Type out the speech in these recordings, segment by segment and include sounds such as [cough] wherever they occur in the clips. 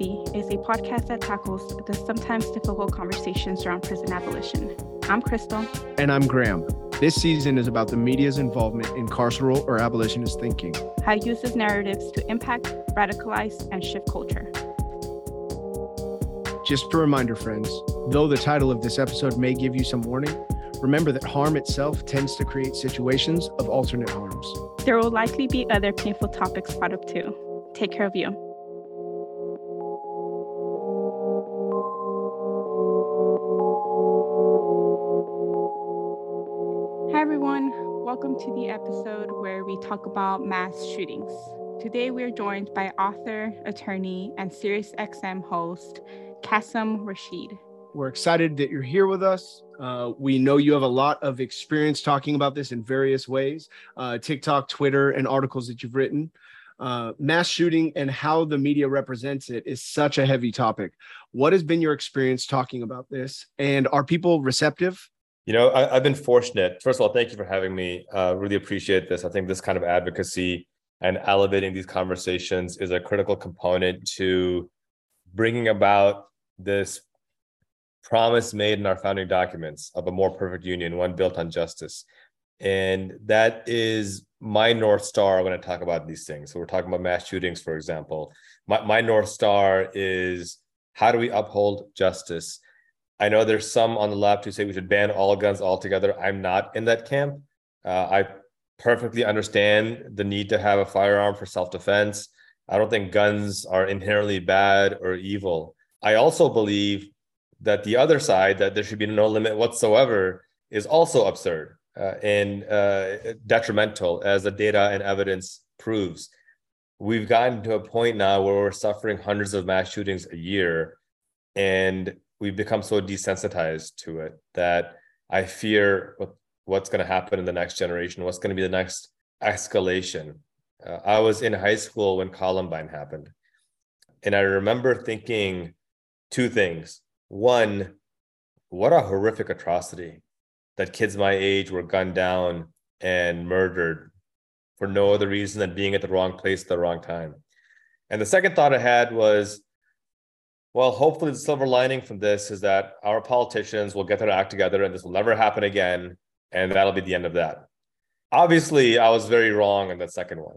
Is a podcast that tackles the sometimes difficult conversations around prison abolition. I'm Crystal. And I'm Graham. This season is about the media's involvement in carceral or abolitionist thinking. How it uses narratives to impact, radicalize, and shift culture. Just a reminder, friends, though the title of this episode may give you some warning, remember that harm itself tends to create situations of alternate harms. There will likely be other painful topics brought up too. Take care of you. Talk about mass shootings. Today, we are joined by author, attorney, and SiriusXM host, Qasim Rashid. We're excited that you're here with us. Uh, we know you have a lot of experience talking about this in various ways uh, TikTok, Twitter, and articles that you've written. Uh, mass shooting and how the media represents it is such a heavy topic. What has been your experience talking about this? And are people receptive? You know, I, have been fortunate. First of all, thank you for having me. Uh, really appreciate this. I think this kind of advocacy and elevating these conversations is a critical component to bringing about this promise made in our founding documents of a more perfect union, one built on justice. And that is my North Star when I talk about these things. So we're talking about mass shootings, for example. My, my North Star is how do we uphold justice? I know there's some on the left who say we should ban all guns altogether. I'm not in that camp. Uh, I perfectly understand the need to have a firearm for self defense. I don't think guns are inherently bad or evil. I also believe that the other side, that there should be no limit whatsoever, is also absurd uh, and uh, detrimental, as the data and evidence proves. We've gotten to a point now where we're suffering hundreds of mass shootings a year, and we've become so desensitized to it that I fear what, what's going to happen in the next generation, what's going to be the next escalation. Uh, I was in high school when Columbine happened. And I remember thinking two things. One, what a horrific atrocity that kids my age were gunned down and murdered for no other reason than being at the wrong place at the wrong time. And the second thought I had was, well, hopefully the silver lining from this is that our politicians will get their act together and this will never happen again. And that'll be the end of that. Obviously, I was very wrong on that second one.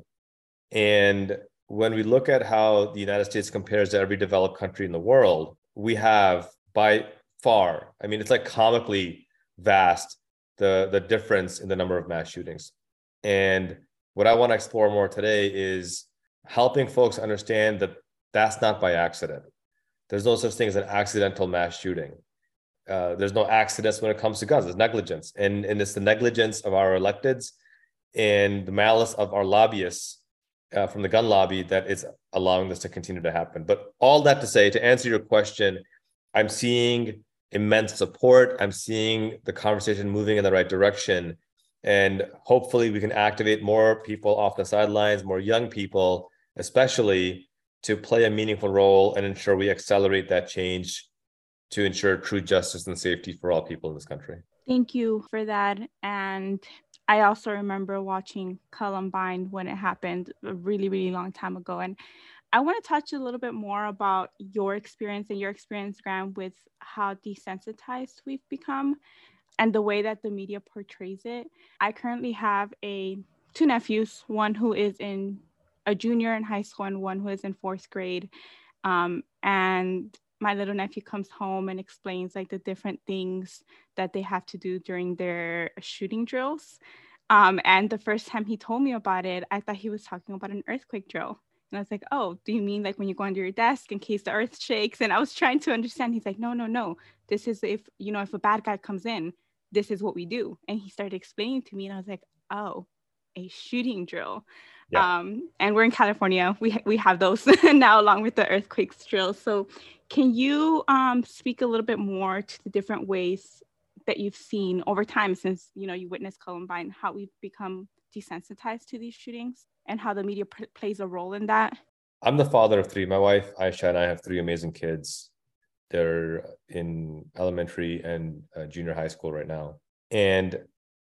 And when we look at how the United States compares to every developed country in the world, we have by far, I mean, it's like comically vast the, the difference in the number of mass shootings. And what I want to explore more today is helping folks understand that that's not by accident. There's no such thing as an accidental mass shooting. Uh, there's no accidents when it comes to guns. It's negligence, and and it's the negligence of our electeds and the malice of our lobbyists uh, from the gun lobby that is allowing this to continue to happen. But all that to say, to answer your question, I'm seeing immense support. I'm seeing the conversation moving in the right direction, and hopefully, we can activate more people off the sidelines, more young people, especially to play a meaningful role and ensure we accelerate that change to ensure true justice and safety for all people in this country. Thank you for that. And I also remember watching Columbine when it happened a really, really long time ago. And I want to touch a little bit more about your experience and your experience, Graham, with how desensitized we've become and the way that the media portrays it. I currently have a two nephews, one who is in a junior in high school and one who is in fourth grade. Um, and my little nephew comes home and explains like the different things that they have to do during their shooting drills. Um, and the first time he told me about it, I thought he was talking about an earthquake drill. And I was like, oh, do you mean like when you go under your desk in case the earth shakes? And I was trying to understand. He's like, no, no, no. This is if, you know, if a bad guy comes in, this is what we do. And he started explaining to me, and I was like, oh, a shooting drill. Yeah. Um, and we're in California. We we have those [laughs] now along with the earthquakes drills. So, can you um, speak a little bit more to the different ways that you've seen over time since you know you witnessed Columbine, how we've become desensitized to these shootings, and how the media plays a role in that? I'm the father of three. My wife Aisha and I have three amazing kids. They're in elementary and uh, junior high school right now, and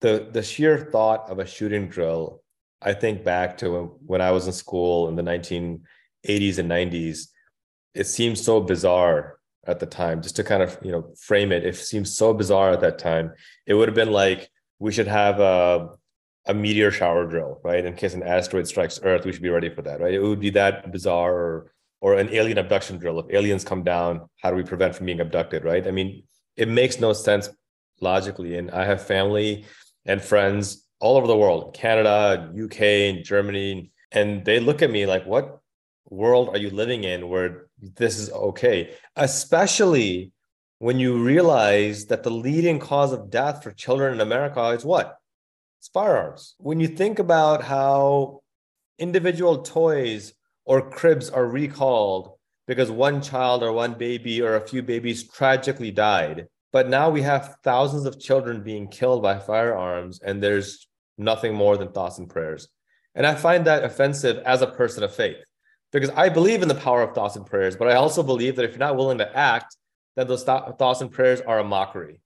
the the sheer thought of a shooting drill i think back to when i was in school in the 1980s and 90s, it seems so bizarre at the time. Just to kind of you know frame it, it seems so bizarre at that time. It would have been like we should have a a meteor shower drill, right? In case an asteroid strikes Earth, we should be ready for that, right? It would be that bizarre, or or an alien abduction drill. If aliens come down, how do we prevent from being abducted, right? I mean, it makes no sense logically. And I have family and friends all over the world, Canada, UK, and Germany, and they look at me like, "What world are you living in where this is okay?" Especially when you realize that the leading cause of death for children in America is what? It's firearms. When you think about how individual toys or cribs are recalled because one child or one baby or a few babies tragically died, but now we have thousands of children being killed by firearms, and there's nothing more than thoughts and prayers. And I find that offensive as a person of faith because I believe in the power of thoughts and prayers, but I also believe that if you're not willing to act, then those th- thoughts and prayers are a mockery.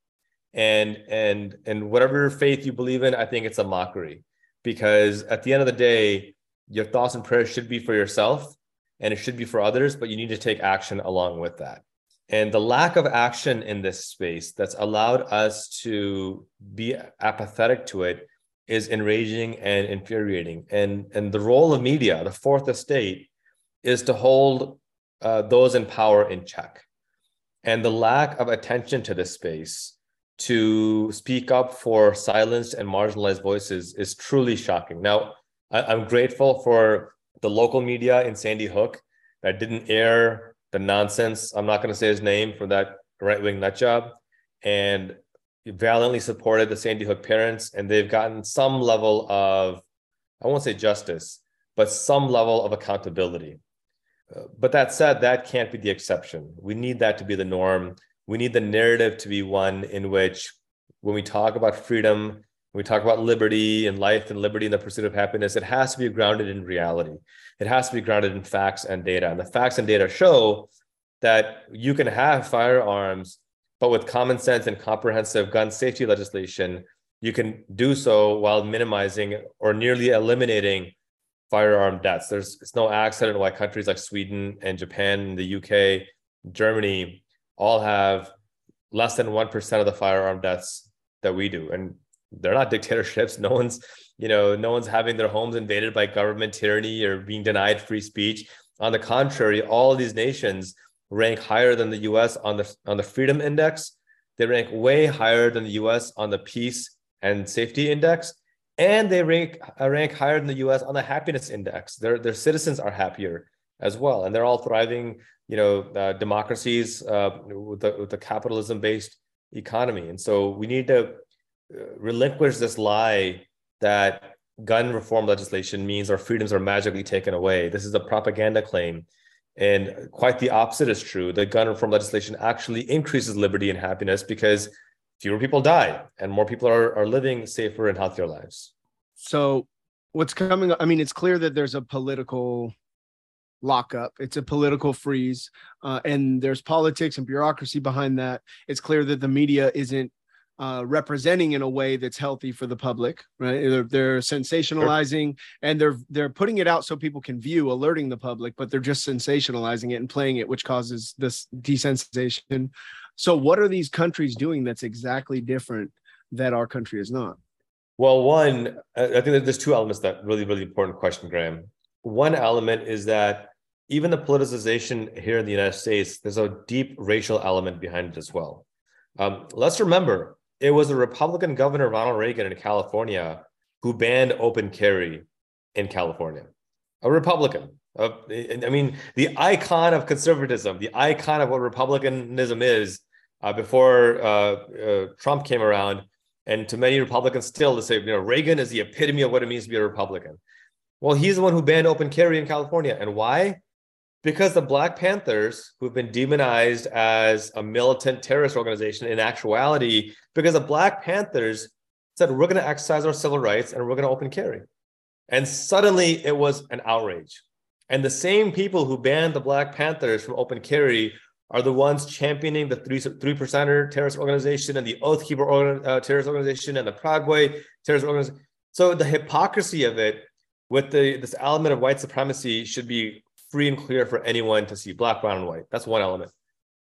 And and and whatever faith you believe in, I think it's a mockery because at the end of the day, your thoughts and prayers should be for yourself and it should be for others, but you need to take action along with that. And the lack of action in this space that's allowed us to be apathetic to it is enraging and infuriating. And, and the role of media, the fourth estate, is to hold uh, those in power in check. And the lack of attention to this space to speak up for silenced and marginalized voices is truly shocking. Now, I, am grateful for the local media in Sandy Hook that didn't air the nonsense. I'm not going to say his name for that right wing nut job. And valiantly supported the Sandy Hook parents, and they've gotten some level of, I won't say justice, but some level of accountability. But that said, that can't be the exception. We need that to be the norm. We need the narrative to be one in which, when we talk about freedom, we talk about liberty and life and liberty and the pursuit of happiness, it has to be grounded in reality. It has to be grounded in facts and data. And the facts and data show that you can have firearms but with common sense and comprehensive gun safety legislation, you can do so while minimizing or nearly eliminating firearm deaths. There's it's no accident why countries like Sweden and Japan, and the UK, Germany all have less than 1% of the firearm deaths that we do. And they're not dictatorships. No one's, you know, no one's having their homes invaded by government tyranny or being denied free speech. On the contrary, all these nations rank higher than the US on the, on the Freedom Index. They rank way higher than the US on the Peace and Safety Index. And they rank, uh, rank higher than the US on the Happiness Index. Their, their citizens are happier as well. And they're all thriving, you know, uh, democracies uh, with the, with the capitalism based economy. And so we need to relinquish this lie that gun reform legislation means our freedoms are magically taken away. This is a propaganda claim and quite the opposite is true. The gun reform legislation actually increases liberty and happiness because fewer people die and more people are, are living safer and healthier lives. So, what's coming? I mean, it's clear that there's a political lockup, it's a political freeze, uh, and there's politics and bureaucracy behind that. It's clear that the media isn't uh, representing in a way that's healthy for the public, right? They're, they're sensationalizing and they're they're putting it out so people can view, alerting the public, but they're just sensationalizing it and playing it, which causes this desensitization. So, what are these countries doing that's exactly different that our country is not? Well, one, I think that there's two elements that really, really important question, Graham. One element is that even the politicization here in the United States, there's a deep racial element behind it as well. Um, let's remember it was a Republican governor, Ronald Reagan in California, who banned open carry in California. A Republican. Uh, I mean, the icon of conservatism, the icon of what Republicanism is uh, before uh, uh, Trump came around. And to many Republicans still to say, you know, Reagan is the epitome of what it means to be a Republican. Well, he's the one who banned open carry in California. And why? Because the Black Panthers, who've been demonized as a militant terrorist organization, in actuality, because the Black Panthers said, we're going to exercise our civil rights and we're going to open carry. And suddenly it was an outrage. And the same people who banned the Black Panthers from open carry are the ones championing the three, three percenter terrorist organization and the Oath Keeper uh, terrorist organization and the Proud Boy terrorist organization. So the hypocrisy of it with the this element of white supremacy should be free and clear for anyone to see black, brown, and white. That's one element.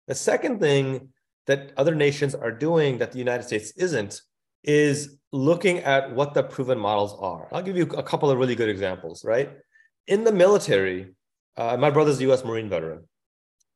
The second thing that other nations are doing that the United States isn't is looking at what the proven models are. I'll give you a couple of really good examples, right? In the military, uh, my brother's a US Marine veteran,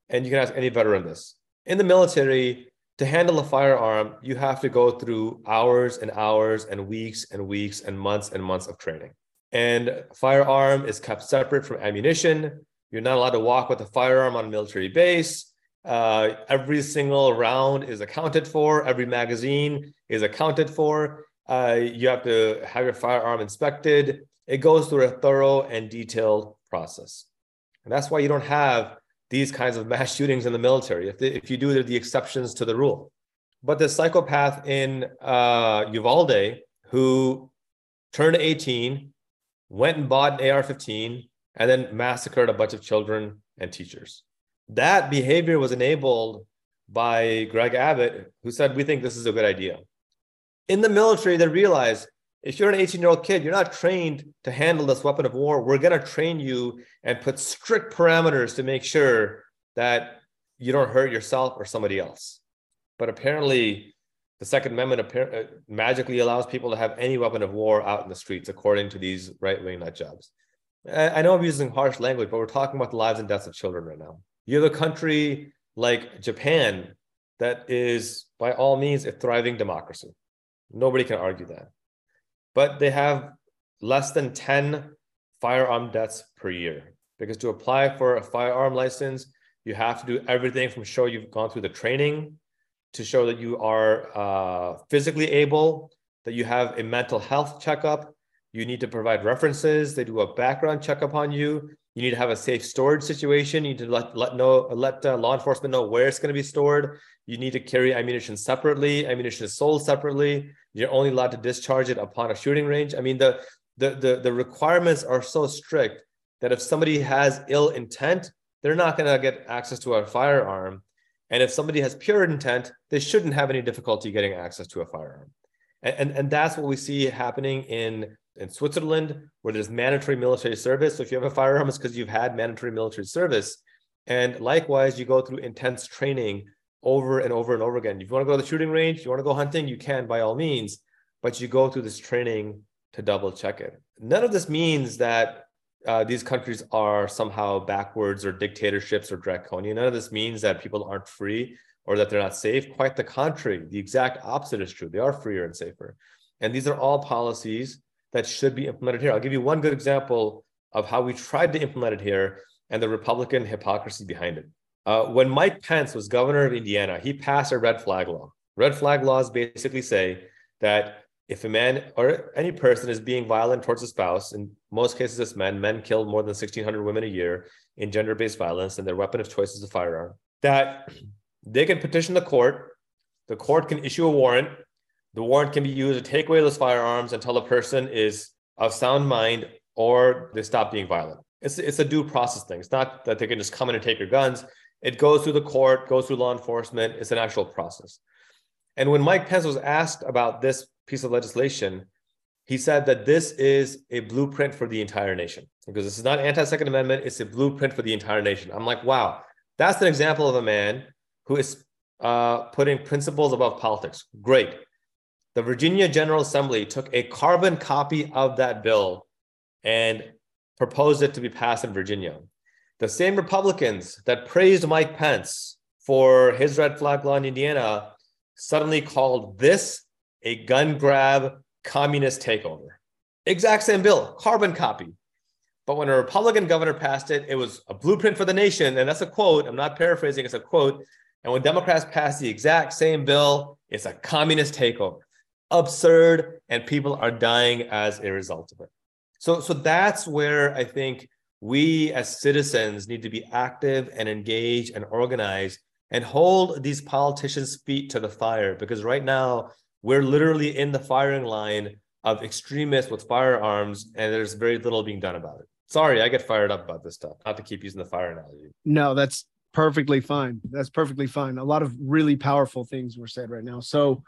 and you can ask any veteran this. In the military, to handle a firearm, you have to go through hours and hours and weeks and weeks and months and months of training. And firearm is kept separate from ammunition. You're not allowed to walk with a firearm on a military base. Uh, every single round is accounted for. Every magazine is accounted for. Uh, you have to have your firearm inspected. It goes through a thorough and detailed process. And that's why you don't have these kinds of mass [laughs] shootings in the military. If, if you do, they're the exceptions to the rule. But the psychopath in uh, Uvalde who turned 18, went and bought an AR 15, and then massacred a bunch of children and teachers. That behavior was enabled by Greg Abbott, who said, We think this is a good idea. In the military, they realized if you're an 18 year old kid, you're not trained to handle this weapon of war. We're going to train you and put strict parameters to make sure that you don't hurt yourself or somebody else. But apparently, the Second Amendment uh, magically allows people to have any weapon of war out in the streets, according to these right wing nut jobs. I know I'm using harsh language, but we're talking about the lives and deaths of children right now. You have a country like Japan that is, by all means, a thriving democracy. Nobody can argue that but they have less than 10 firearm deaths per year. Because to apply for a firearm license, you have to do everything from show you've gone through the training to show that you are uh, physically able, that you have a mental health checkup. You need to provide references. They do a background check upon you. You need to have a safe storage situation. You need to let let know let uh, law enforcement know where it's going to be stored. You need to carry ammunition separately. Ammunition is sold separately. You're only allowed to discharge it upon a shooting range. I mean, the, the, the, the requirements are so strict that if somebody has ill intent, they're not going to get access to a firearm. And if somebody has pure intent, they shouldn't have any difficulty getting access to a firearm. And, and, and that's what we see happening in, in Switzerland, where there's mandatory military service. So if you have a firearm, it's because you've had mandatory military service. And likewise, you go through intense training over and over and over again. If you want to go to the shooting range, you want to go hunting, you can by all means, but you go through this training to double check it. None of this means that uh, these countries are somehow backwards or dictatorships or draconian. None of this means that people aren't free or that they're not safe. Quite the contrary, the exact opposite is true. They are freer and safer. And these are all policies that should be implemented here. I'll give you one good example of how we tried to implement it here and the Republican hypocrisy behind it. Uh, when Mike Pence was governor of Indiana, he passed a red flag law. Red flag laws basically say that if a man or any person is being violent towards a spouse, in most cases it's men, men kill more than 1,600 women a year in gender based violence, and their weapon of choice is a firearm, that they can petition the court. The court can issue a warrant. The warrant can be used to take away those firearms until the person is of sound mind or they stop being violent. It's, it's a due process thing. It's not that they can just come in and take your guns. It goes through the court, goes through law enforcement. It's an actual process. And when Mike Pence was asked about this piece of legislation, he said that this is a blueprint for the entire nation because this is not anti-second amendment it's a blueprint for the entire nation i'm like wow that's an example of a man who is uh, putting principles above politics great the virginia general assembly took a carbon copy of that bill and proposed it to be passed in virginia the same Republicans that praised Mike Pence for his red flag law in Indiana suddenly called this a gun grab communist takeover. Exact same bill, carbon copy. But when a Republican governor passed it, it was a blueprint for the nation. And that's a quote. I'm not paraphrasing, it's a quote. And when Democrats passed the exact same bill, it's a communist takeover. Absurd. And people are dying as a result of it. So, so that's where I think we as citizens need to be active and engage and organize and hold these politicians' feet to the fire because right now we're literally in the firing line of extremists with firearms and there's very little being done about it. Sorry, I get fired up about this stuff. Not to keep using the fire analogy. No, that's perfectly fine. That's perfectly fine. A lot of really powerful things were said right now. So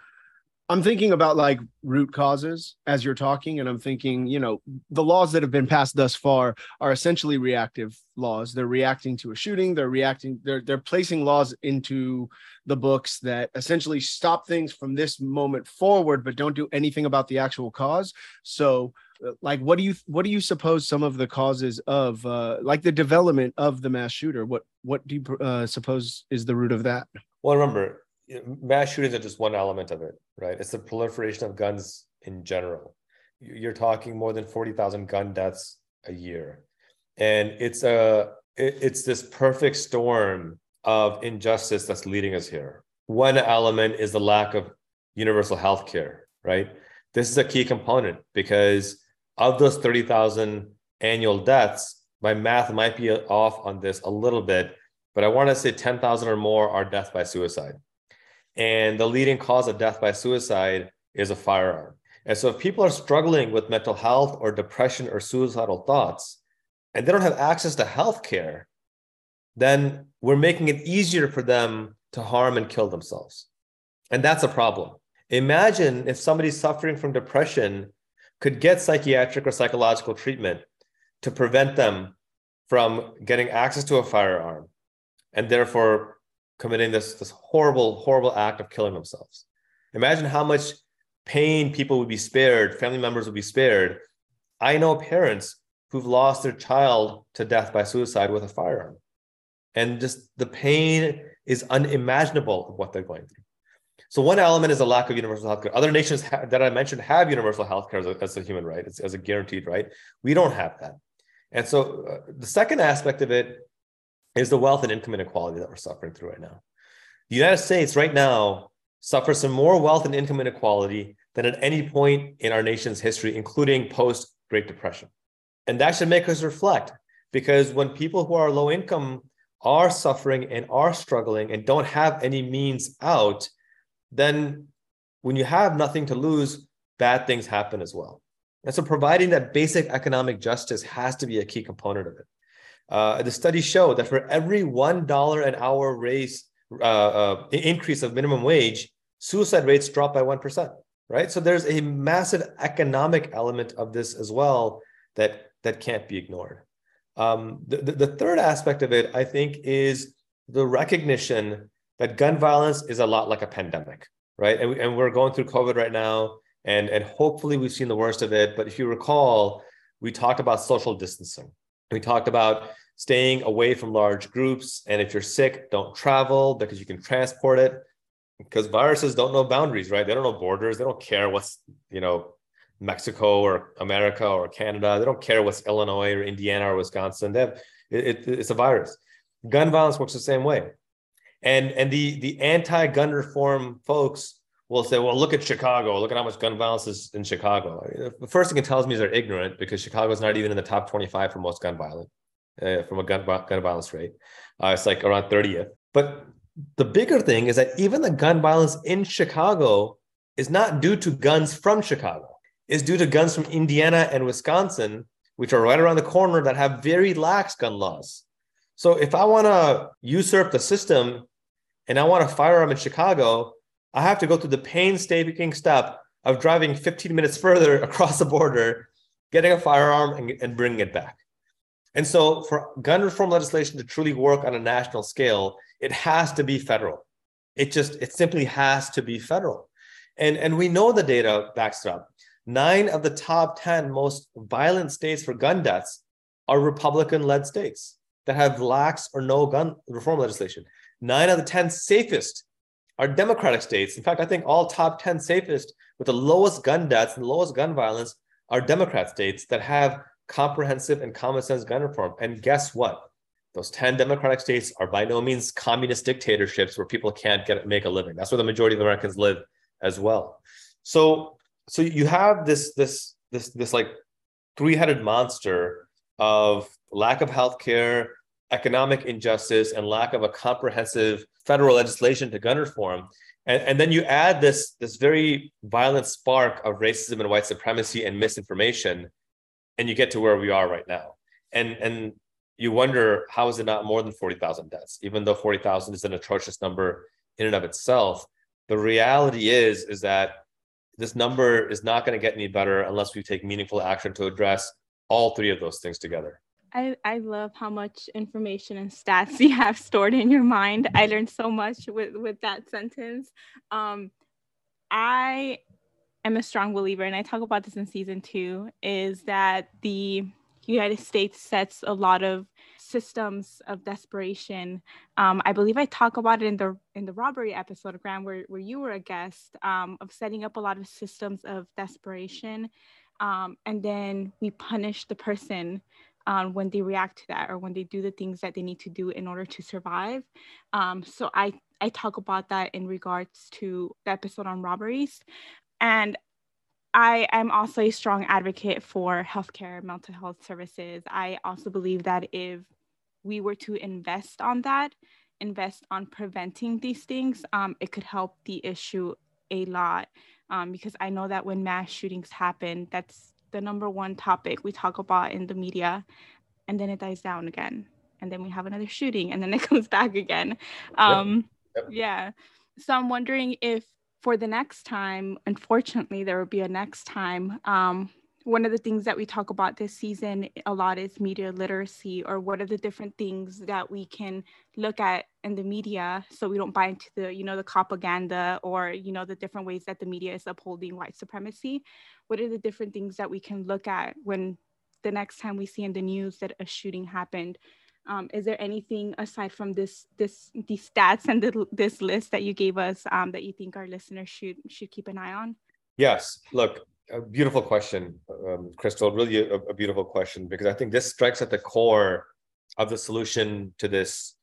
I'm thinking about like root causes as you're talking, and I'm thinking, you know, the laws that have been passed thus far are essentially reactive laws. They're reacting to a shooting. They're reacting. They're they're placing laws into the books that essentially stop things from this moment forward, but don't do anything about the actual cause. So, uh, like, what do you what do you suppose some of the causes of uh, like the development of the mass shooter? What what do you uh, suppose is the root of that? Well, remember, mass shootings are just one element of it, right? It's the proliferation of guns in general. You're talking more than 40,000 gun deaths a year. And it's a it's this perfect storm of injustice that's leading us here. One element is the lack of universal health care, right? This is a key component because of those 30,000 annual deaths, my math might be off on this a little bit, but I want to say 10,000 or more are death by suicide. And the leading cause of death by suicide is a firearm. And so if people are struggling with mental health or depression or suicidal thoughts, and they don't have access to health care, then we're making it easier for them to harm and kill themselves. And that's a problem. Imagine if somebody suffering from depression could get psychiatric or psychological treatment to prevent them from getting access to a firearm and therefore committing this, this horrible, horrible act of killing themselves. Imagine how much pain people would be spared, family members would be spared. I know parents who've lost their child to death by suicide with a firearm. And just the pain is unimaginable of what they're going through. So one element is a lack of universal health care. Other nations ha- that I mentioned have universal health care as a, as a human right, it's, as a guaranteed right. We don't have that. And so uh, the second aspect of it is the wealth and income inequality that we're suffering through right now. The United States right now suffers some more wealth and income inequality than at any point in our nation's history, including post Great Depression. And that should make us reflect because when people who are low income are suffering and are struggling and don't have any means out, then when you have nothing to lose, bad things happen as well. And so providing that basic economic justice has to be a key component of it. Uh, the studies show that for every one dollar an hour raise uh, uh, increase of minimum wage, suicide rates drop by one percent. Right, so there's a massive economic element of this as well that that can't be ignored. Um, the, the, third aspect of it, I think, is the recognition that gun violence is a lot like a pandemic, right? And, and we're going through COVID right now, and, and hopefully we've seen the worst of it. But if you recall, we talked about social distancing. We talked about staying away from large groups. And if you're sick, don't travel because you can transport it. Because viruses don't know boundaries, right? They don't know borders. They don't care what's, you know, Mexico or America or Canada. They don't care what's Illinois or Indiana or Wisconsin. They have, it, it, it's a virus. Gun violence works the same way. And, and the, the anti-gun reform folks will say, well, look at Chicago. Look at how much gun violence is in Chicago. The first thing it tells me is they're ignorant because Chicago is not even in the top 25 for most gun violence, uh, from a gun, gun violence rate. Uh, it's like around 30th. But the bigger thing is that even the gun violence in Chicago is not due to guns from Chicago. It's due to guns from Indiana and Wisconsin, which are right around the corner that have very lax gun laws. So if I want to usurp the system and I want a firearm in Chicago, I have to go through the painstaking step of driving 15 minutes further [laughs] across the border, getting a firearm, and, and bringing it back. And so, for gun reform legislation to truly work on a national scale, it has to be federal. It just, it simply has to be federal. And, and we know the data backs it up. Nine of the top 10 most violent states for gun deaths are Republican led states that have lax or no gun reform legislation. Nine of the 10 safest are Democratic states. In fact, I think all top 10 safest with the lowest gun deaths and lowest gun violence are Democrat states that have comprehensive and common sense gun reform. And guess what? Those 10 Democratic states are by no means communist dictatorships where people can't get make a living. That's where the majority of Americans live as well. So, so you have this this this this like three-headed monster of lack of health care, economic injustice, and lack of a comprehensive federal legislation to gun reform. And, and then you add this, this very violent spark of racism and white supremacy and misinformation, and you get to where we are right now. And, and you wonder how is it not more than 40,000 deaths, even though 40,000 is an atrocious number in and of itself. The reality is, is that this number is not going to get any better unless we take meaningful action to address all three of those things together. I, I love how much information and stats [laughs] you have stored in your mind. I learned so much with, with that sentence. Um, I am a strong believer, and I talk about this in season two, is that the United States sets a lot of systems of desperation. Um, I believe I talk about it in the in the robbery episode, Graham, where, where you were a guest, um, of setting up a lot of systems of desperation. Um, and then we punish the person um, when they react to that or when they do the things that they need to do in order to survive. Um, so I, I talk about that in regards to the episode on robberies. And I am also a strong advocate for healthcare, mental health services. I also believe that if we were to invest on that, invest on preventing these things, um, it could help the issue a lot. Um, because I know that when mass shootings happen, that's the number one topic we talk about in the media, and then it dies down again, and then we have another shooting, and then it [laughs] comes back again. Um, yep. Yep. Yeah. So I'm wondering if for the next time, unfortunately, there will be a next time. Um, one of the things that we talk about this season a lot is media literacy or what are the different things that we can look at in the media so we don't buy into the you know the propaganda or you know the different ways that the media is upholding white supremacy. What are the different things that we can look at when the next time we see in the news that a shooting happened? Um, is there anything aside from this this these stats and the, this list that you gave us um, that you think our listeners should should keep an eye on? Yes. Look a beautiful question um, crystal really a, a beautiful question because i think this strikes at the core of the solution to this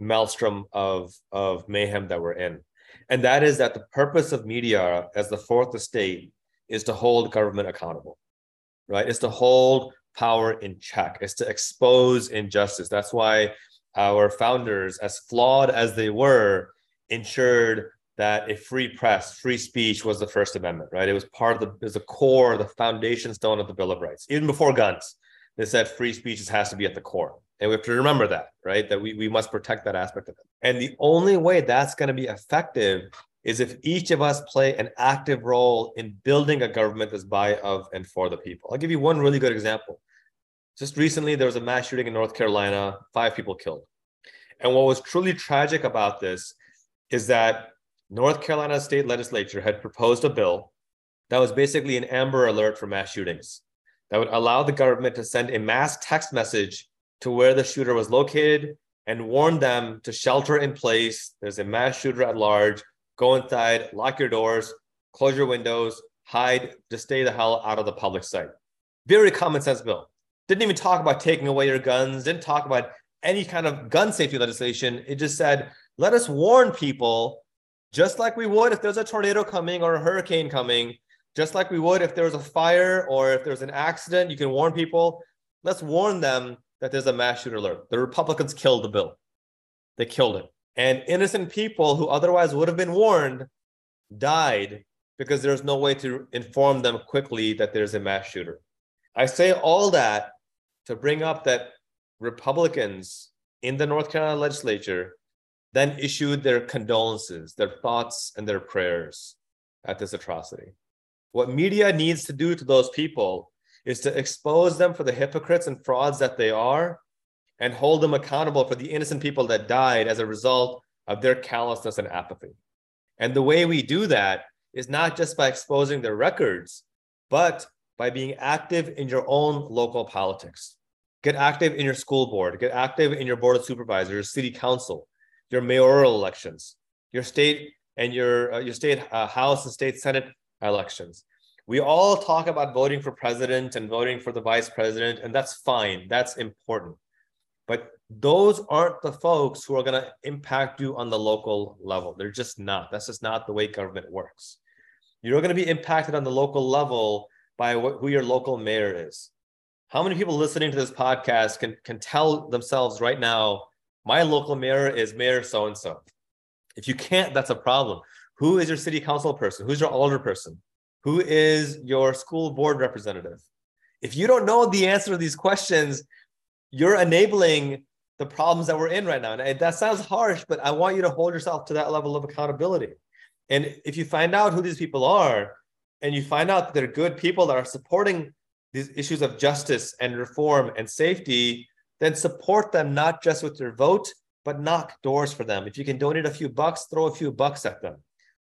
maelstrom of of mayhem that we're in and that is that the purpose of media as the fourth estate is to hold government accountable right is to hold power in check, is to expose injustice. That's why our founders, as flawed as they were, ensured that a free press, free speech was the First Amendment, right? It was part of the, it was the core, the foundation stone of the Bill of Rights. Even before guns, they said free speech has to be at the core. And we have to remember that, right? That we, we must protect that aspect of it. And the only way that's going to be effective is if each of us play an active role in building a government that's by, of, and for the people. I'll give you one really good example. Just recently, there was a mass shooting in North Carolina, five people killed. And what was truly tragic about this is that North Carolina state legislature had proposed a bill that was basically an amber alert for mass shootings that would allow the government to send a mass text message to where the shooter was located and warn them to shelter in place. There's a mass shooter at large. Go inside, lock your doors, close your windows, hide, just stay the hell out of the public sight. Very common sense bill. Didn't even talk about taking away your guns, didn't talk about any kind of gun safety legislation. It just said, let us warn people, just like we would if there's a tornado coming or a hurricane coming, just like we would if there was a fire or if there's an accident, you can warn people. Let's warn them that there's a mass shooter alert. The Republicans killed the bill. They killed it. And innocent people who otherwise would have been warned died because there's no way to inform them quickly that there's a mass shooter. I say all that to bring up that Republicans in the North Carolina legislature then issued their condolences, their thoughts, and their prayers at this atrocity. What media needs to do to those people is to expose them for the hypocrites and frauds that they are and hold them accountable for the innocent people that died as a result of their callousness and apathy. And the way we do that is not just by exposing their records, but by being active in your own local politics. Get active in your school board, get active in your board of supervisors, city council, your mayoral elections, your state and your, uh, your state uh, house and state senate elections. We all talk about voting for president and voting for the vice president, and that's fine. That's important. But those aren't the folks who are going to impact you on the local level. They're just not. That's just not the way government works. You're going to be impacted on the local level by what, who your local mayor is. How many people listening to this podcast can, can tell themselves right now, my local mayor is Mayor so and so? If you can't, that's a problem. Who is your city council person? Who's your alder person? Who is your school board representative? If you don't know the answer to these questions, you're enabling the problems that we're in right now. And that sounds harsh, but I want you to hold yourself to that level of accountability. And if you find out who these people are, and you find out that there are good people that are supporting these issues of justice and reform and safety, then support them not just with your vote, but knock doors for them. If you can donate a few bucks, throw a few bucks at them.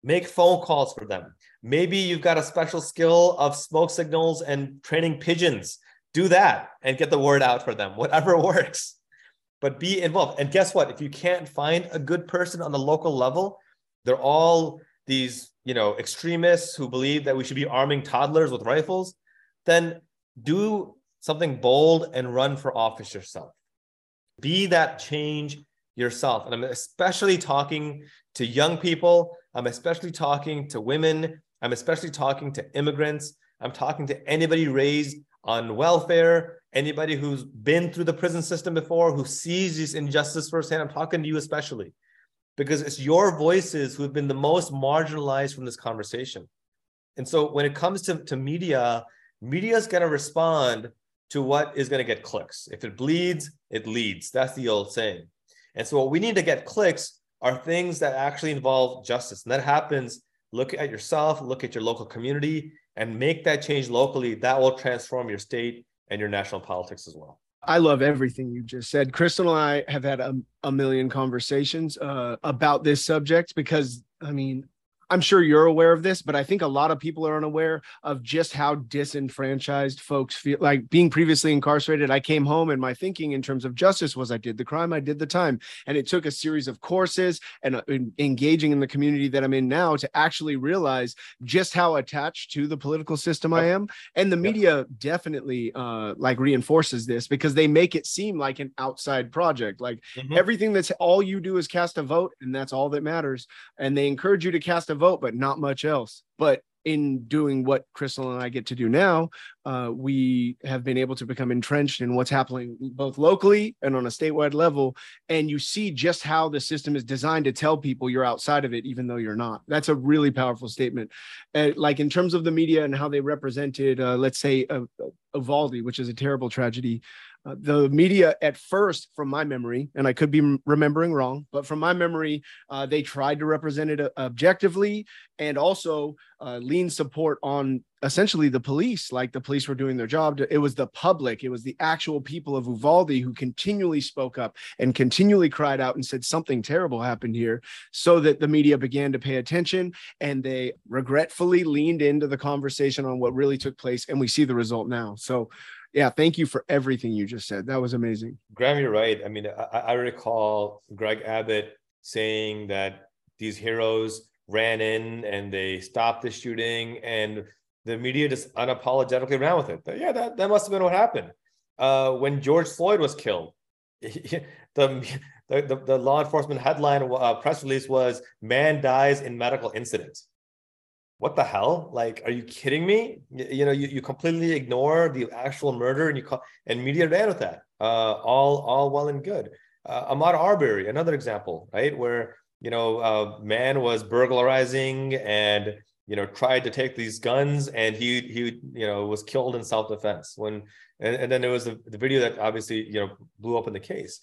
Make phone calls for them. Maybe you've got a special skill of smoke signals and training pigeons. Do that and get the word out for them, whatever [laughs] works. But be involved. And guess what? If you can't find a good person on the local level, they're all these, you know, extremists who believe that we should be arming toddlers with rifles, then do something bold and run for office yourself. Be that change yourself. And I'm especially talking to young people. I'm especially talking to women. I'm especially talking to immigrants. I'm talking to anybody raised on welfare, anybody who's been through the prison system before, who sees these injustice firsthand. I'm talking to you especially because it's your voices who have been the most marginalized from this conversation. And so when it comes to, to media, media is going to respond to what is going to get clicks. If it bleeds, it leads. That's the old saying. And so what we need to get clicks are things that actually involve justice. And that happens, look at yourself, look at your local community, and make that change locally. That will transform your state and your national politics as well. I love everything you just said. Crystal and I have had a, a million conversations uh, about this subject because, I mean, I'm sure you're aware of this, but I think a lot of people are unaware of just how disenfranchised folks feel. Like being previously incarcerated, I came home and my thinking in terms of justice was I did the crime, I did the time. And it took a series of courses and uh, engaging in the community that I'm in now to actually realize just how attached to the political system I am. And the media definitely uh, like reinforces this because they make it seem like an outside project. Like mm-hmm. everything that's all you do is cast a vote and that's all that matters. And they encourage you to cast a vote, but not much else. But in doing what Crystal and I get to do now, uh, we have been able to become entrenched in what's happening both locally and on a statewide level. And you see just how the system is designed to tell people you're outside of it, even though you're not. That's a really powerful statement. Uh, like in terms of the media and how they represented, uh, let's say, uh, Uvalde, which is a terrible tragedy. Uh, the media at first from my memory and i could be remembering wrong but from my memory uh, they tried to represent it uh, objectively and also uh, lean support on essentially the police like the police were doing their job it was the public it was the actual people of uvalde who continually spoke up and continually cried out and said something terrible happened here so that the media began to pay attention and they regretfully leaned into the conversation on what really took place and we see the result now so yeah, thank you for everything you just said. That was amazing. Graham, you're right. I mean, I, I recall Greg Abbott saying that these heroes ran in and they stopped the shooting, and the media just unapologetically ran with it. But yeah, that, that must have been what happened. Uh, when George Floyd was killed, [laughs] the, the, the, law enforcement headline uh, press release was "Man dies in medical incident." what the hell? Like, are you kidding me? You, you know, you, you completely ignore the actual murder and you call and media ran with that. Uh, all all well and good. Uh, Ahmaud Arbery, another example, right? Where you know, a man was burglarizing and you know tried to take these guns and he he you know was killed in self defense. When and, and then there was the, the video that obviously you know blew up in the case.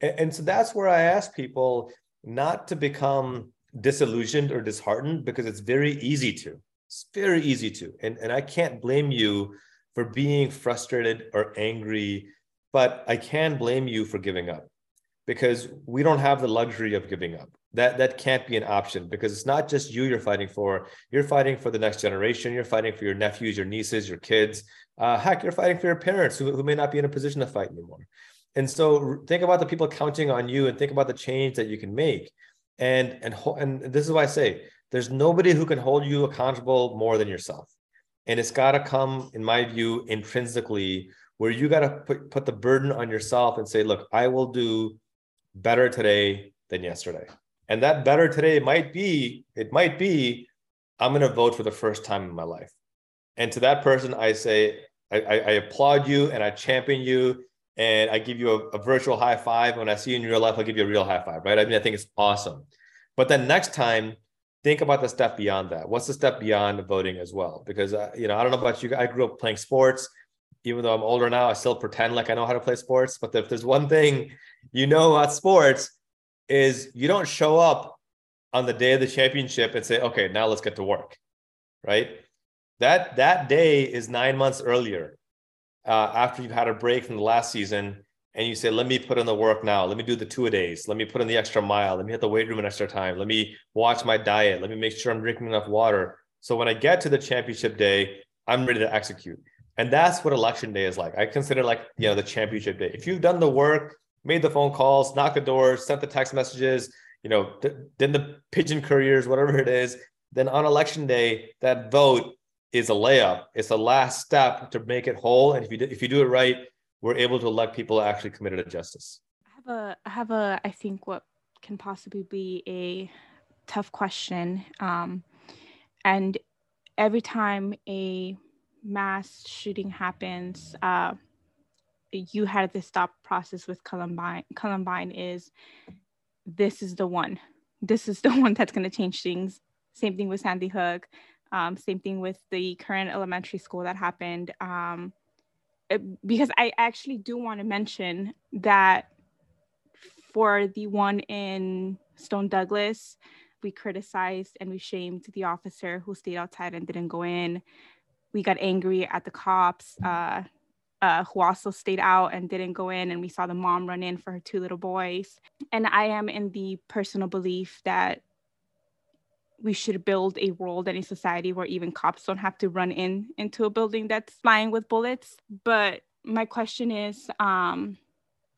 And, and so that's where I ask people not to become disillusioned or disheartened because it's very easy to. It's very easy to. And, and I can't blame you for being frustrated or angry, but I can blame you for giving up because we don't have the luxury of giving up. That, that can't be an option because it's not just you you're fighting for. You're fighting for the next generation. You're fighting for your nephews, your nieces, your kids. Uh, heck, you're fighting for your parents who, who may not be in a position to fight anymore. And so think about the people counting on you and think about the change that you can make and and and this is why I say there's nobody who can hold you accountable more than yourself, and it's got to come, in my view, intrinsically, where you got to put put the burden on yourself and say, look, I will do better today than yesterday, and that better today might be it might be I'm going to vote for the first time in my life, and to that person I say I, I, applaud you and I champion you and I give you a, a, virtual high five. When I see you in real life, I'll give you a real high five, right? I mean, I think it's awesome. But then next time, think about the step beyond that. What's the step beyond voting as well? Because uh, you know, I don't know about you. I grew up playing sports. Even though I'm older now, I still pretend like I know how to play sports. But if there's one thing you know about sports, is you don't show up on the day of the championship and say, "Okay, now let's get to work," right? That that day is nine months earlier, uh, after you've had a break from the last season, and you say, "Let me put in the work now. Let me do the two a days. Let me put in the extra mile. Let me hit the weight room an extra time. Let me watch my diet. Let me make sure I'm drinking enough water." So when I get to the championship day, I'm ready to execute. And that's what election day is like. I consider like, you know, the championship day. If you've done the work, made the phone calls, knocked the doors, sent the text messages, you know, then the pigeon couriers, whatever it is, then on election day, that vote is a layup. It's the last step to make it whole. And if you do, if you do it right, we're able to elect people actually committed to justice. I have a, I have a, I think what can possibly be a tough question. Um, and every time a mass shooting happens, uh, you had this thought process with Columbine. Columbine is this is the one. This is [laughs] the one that's going to change things. Same thing with Sandy Hook. Um, same thing with the current elementary school that happened. Um, it, because I actually do want to mention that for the one in Stone Douglas, we criticized and we shamed the officer who stayed outside and didn't go in. We got angry at the cops uh, uh, who also stayed out and didn't go in. And we saw the mom run in for her two little boys. And I am in the personal belief that we should build a world and a society where even cops don't have to run in into a building that's flying with bullets. But my question is, um,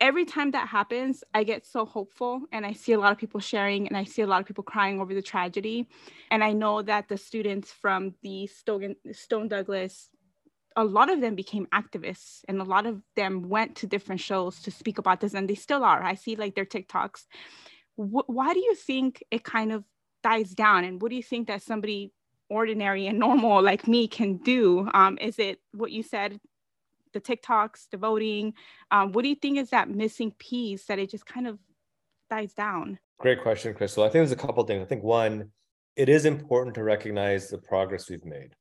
every time that happens, I get so hopeful and I see a lot of people sharing and I see a lot of people crying over the tragedy. And I know that the students from the Stone, Stone Douglas, a lot of them became activists and a lot of them went to different shows to speak about this and they still are. I see like their TikToks. Wh- why do you think it kind of dies down? And what do you think that somebody ordinary and normal like me can do? Um, is it what you said the TikToks, the voting. Um, what do you think is that missing piece that it just kind of dies down? Great question, Crystal. I think there's a couple things. I think one, it is important to recognize the progress we've made.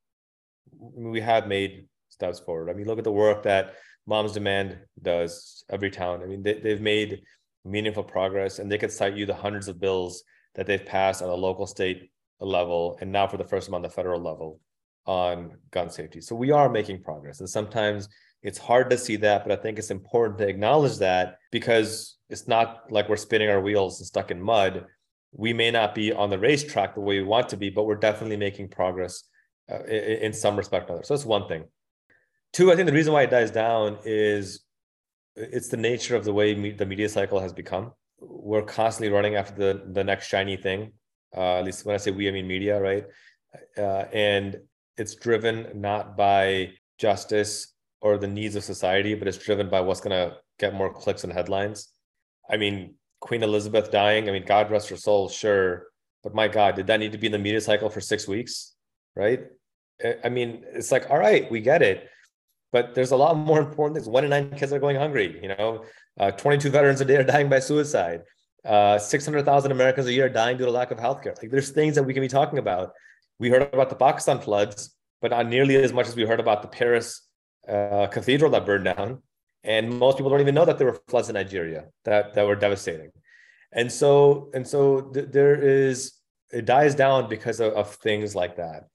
We have made steps forward. I mean, look at the work that Moms Demand does Everytown. I mean, they, they've made meaningful progress and they could cite you the hundreds of bills that they've passed on a local, state level, and now for the first time on the federal level on gun safety. So we are making progress. And sometimes it's hard to see that, but I think it's important to acknowledge that because it's not like we're spinning our wheels and stuck in mud. We may not be on the racetrack the way we want to be, but we're definitely making progress uh, in, in some respect or other. So that's one thing. Two, I think the reason why it dies down is it's the nature of the way me- the media cycle has become. We're constantly running after the the next shiny thing. Uh, at least when I say we, I mean media, right? Uh, and it's driven not by justice or the needs of society, but it's driven by what's going to get more clicks and headlines. I mean, Queen Elizabeth dying, I mean, God rest her soul, sure. But my God, did that need to be in the media cycle for six weeks? Right? I mean, it's like, all right, we get it. But there's a lot more important things. One in nine kids are going hungry. You know, uh, 22 veterans a day are dying by suicide. Uh, 600,000 Americans a year are dying due to lack of healthcare. Like, there's things that we can be talking about. We heard about the Pakistan floods, but not nearly as much as we heard about the Paris uh, cathedral that burned down. And most people don't even know that there were floods in Nigeria that, that were devastating. And so, and so th- there is, it dies down because of, of things like that.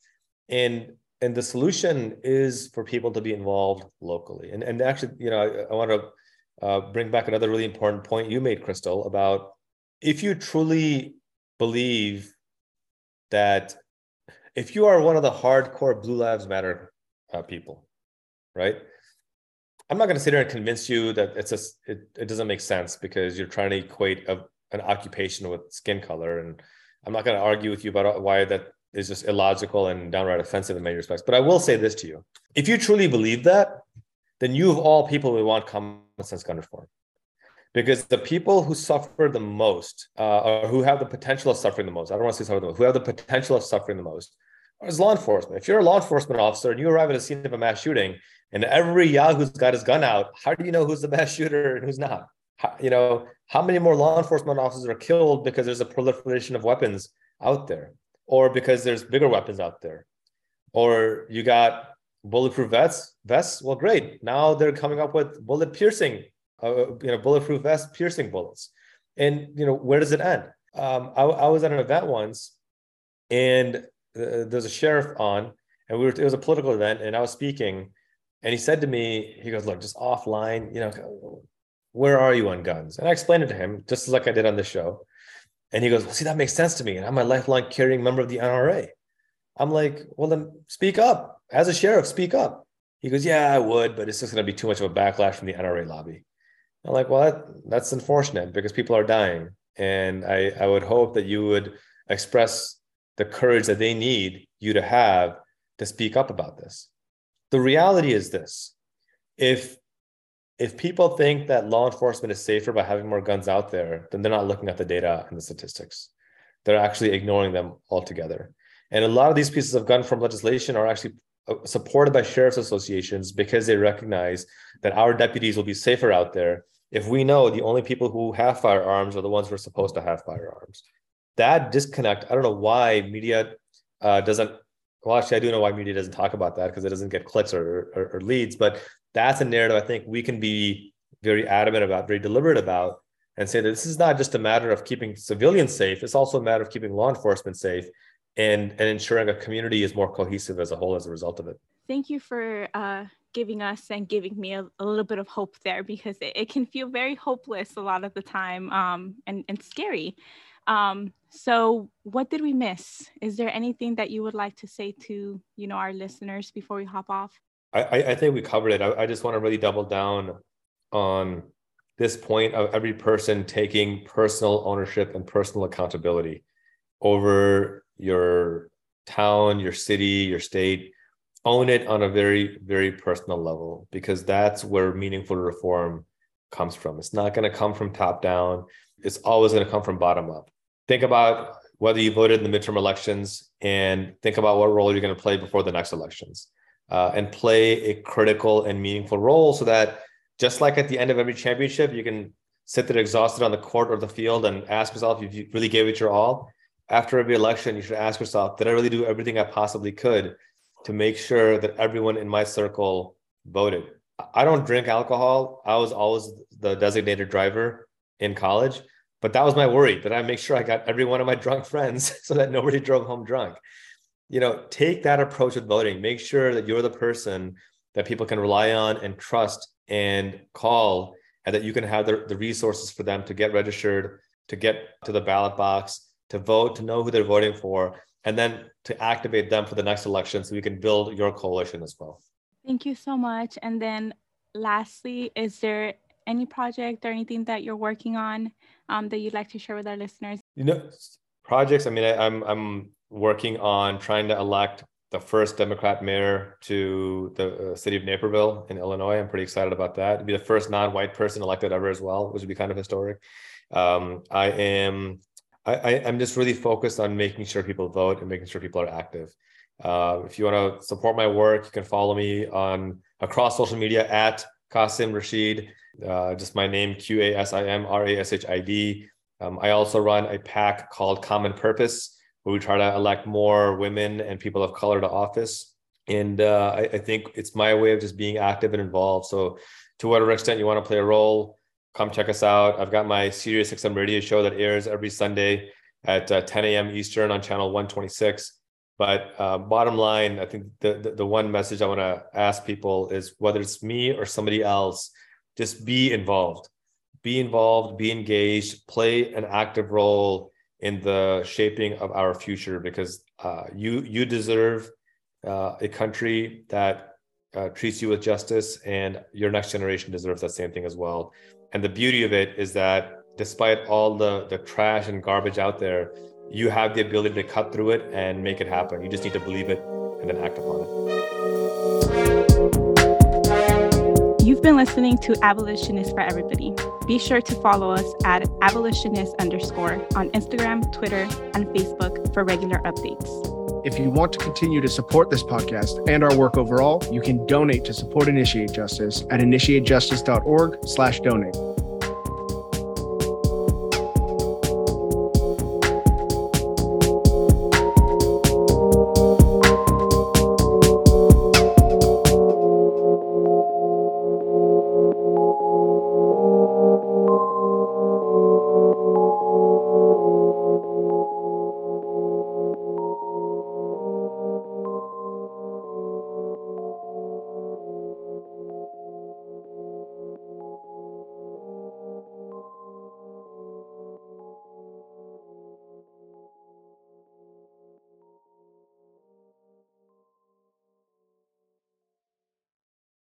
And and the solution is for people to be involved locally. And, and actually, you know, I, I want to uh, bring back another really important point you made, Crystal, about if you truly believe that if you are one of the hardcore Blue Lives Matter uh, people, right? I'm not going to sit here and convince you that it's a it, it doesn't make sense because you're trying to equate a, an occupation with skin color, and I'm not going to argue with you about why that is just illogical and downright offensive in many respects. But I will say this to you: if you truly believe that, then you of all people would want common sense gun reform, because the people who suffer the most, uh, or who have the potential of suffering the most, I don't want to say suffer the most, who have the potential of suffering the most, is law enforcement. If you're a law enforcement officer and you arrive at a scene of a mass shooting and every Yahoo's got his gun out, how do you know who's the mass shooter and who's not? How, you know, how many more law enforcement officers are killed because there's a proliferation of weapons out there, or because there's bigger weapons out there, or you got bulletproof vests? Vests, well, great. Now they're coming up with bullet piercing, uh, you know, bulletproof vest piercing bullets, and you know, where does it end? Um, I, I was at an event once, and uh, there's a sheriff on, and we were it was a political event, and I was speaking, and he said to me, he goes, "Look, just offline, you know, where are you on guns?" And I explained it to him, just like I did on the show, and he goes, "Well, see, that makes sense to me, and I'm a lifelong carrying member of the NRA." I'm like, "Well, then speak up as a sheriff. Speak up." He goes, "Yeah, I would, but it's just going to be too much of a backlash from the NRA lobby." I'm like, "Well, that, that's unfortunate because people are dying, and I I would hope that you would express the courage that they need you to have to speak up about this. The reality is this if if people think that law enforcement is safer by having more guns out there, then they're not looking at the data and the statistics. They're actually ignoring them altogether. And a lot of these pieces of gun reform legislation are actually uh, supported by sheriff's associations because they recognize that our deputies will be safer out there if we know the only people who have firearms are the ones who are supposed to have firearms. That disconnect, I don't know why media uh, doesn't well, actually, I do know why media doesn't talk about that because it doesn't get clicks or, or, or leads. But that's a narrative I think we can be very adamant about, very deliberate about, and say that this is not just a matter of keeping civilians safe; it's also a matter of keeping law enforcement safe and and ensuring a community is more cohesive as a whole as a result of it. Thank you for uh, giving us and giving me a, a, little bit of hope there because it, it, can feel very hopeless a lot of the time um, and, and scary. Um, so what did we miss? Is there anything that you would like to say to, you know, our listeners before we hop off? I, I think we covered it. I, I just want to really double down on this point of every person taking personal ownership and personal accountability over your town, your city, your state. Own it on a very, very personal level because that's where meaningful reform comes from. It's not going to come from top down. It's always going to come from bottom up think about whether you voted in the midterm elections and think about what role you're going to play before the next elections uh, and play a critical and meaningful role so that just like at the end of every championship you can sit there exhausted on the court or the field and ask yourself if you really gave it your all? After every election you should ask yourself did i really do everything i possibly could to make sure that everyone in my circle voted? I don't drink alcohol. I was always the designated driver in college but that was my worry that I make sure I got every one of my [laughs] drunk friends so that nobody drove home drunk. You know, take that approach with voting. Make sure that you're the person that people can rely on and trust and call, and that you can have the, the resources for them to get registered, to get to the ballot box, to vote, to know who they're voting for, and then to activate them for the next election so we can build your coalition as well. Thank you so much. And then lastly, is there any project or anything that you're working on um, that you'd like to share with our listeners? You know, projects. I mean, I, I'm I'm working on trying to elect the first Democrat mayor to the uh, city of Naperville in Illinois. I'm pretty excited about that. It'd be the first non-white person elected ever as well, which would be kind of historic. Um, I am I, am just really focused on making sure people vote and making sure people are active. Uh, if you want to support my work, you can follow me on across social media at Qasim Rashid uh, just my name, Q A S I M R A S H I D. Um, I also run a PAC called Common Purpose, where we try to elect more women and people of color to office. And uh, I, I, think it's my way of just being active and involved. So, to whatever extent you want to play a role, come check us out. I've got my Sirius XM radio show that airs every Sunday at uh, 10 a.m. Eastern on channel 126. But uh, bottom line, I think the, the, the one message I want to ask people is whether it's me or somebody else, just be involved be involved be engaged play an active role in the shaping of our future because uh, you you deserve uh, a country that uh, treats you with justice and your next generation deserves that same thing as well. And the beauty of it is that despite all the the trash and garbage out there you have the ability to cut through it and make it happen. You just need to believe it and then act upon it been listening to Abolitionist for Everybody. Be sure to follow us at abolitionist underscore on Instagram, Twitter, and Facebook for regular updates. If you want to continue to support this podcast and our work overall, you can donate to support Initiate Justice at initiatejustice.org slash donate.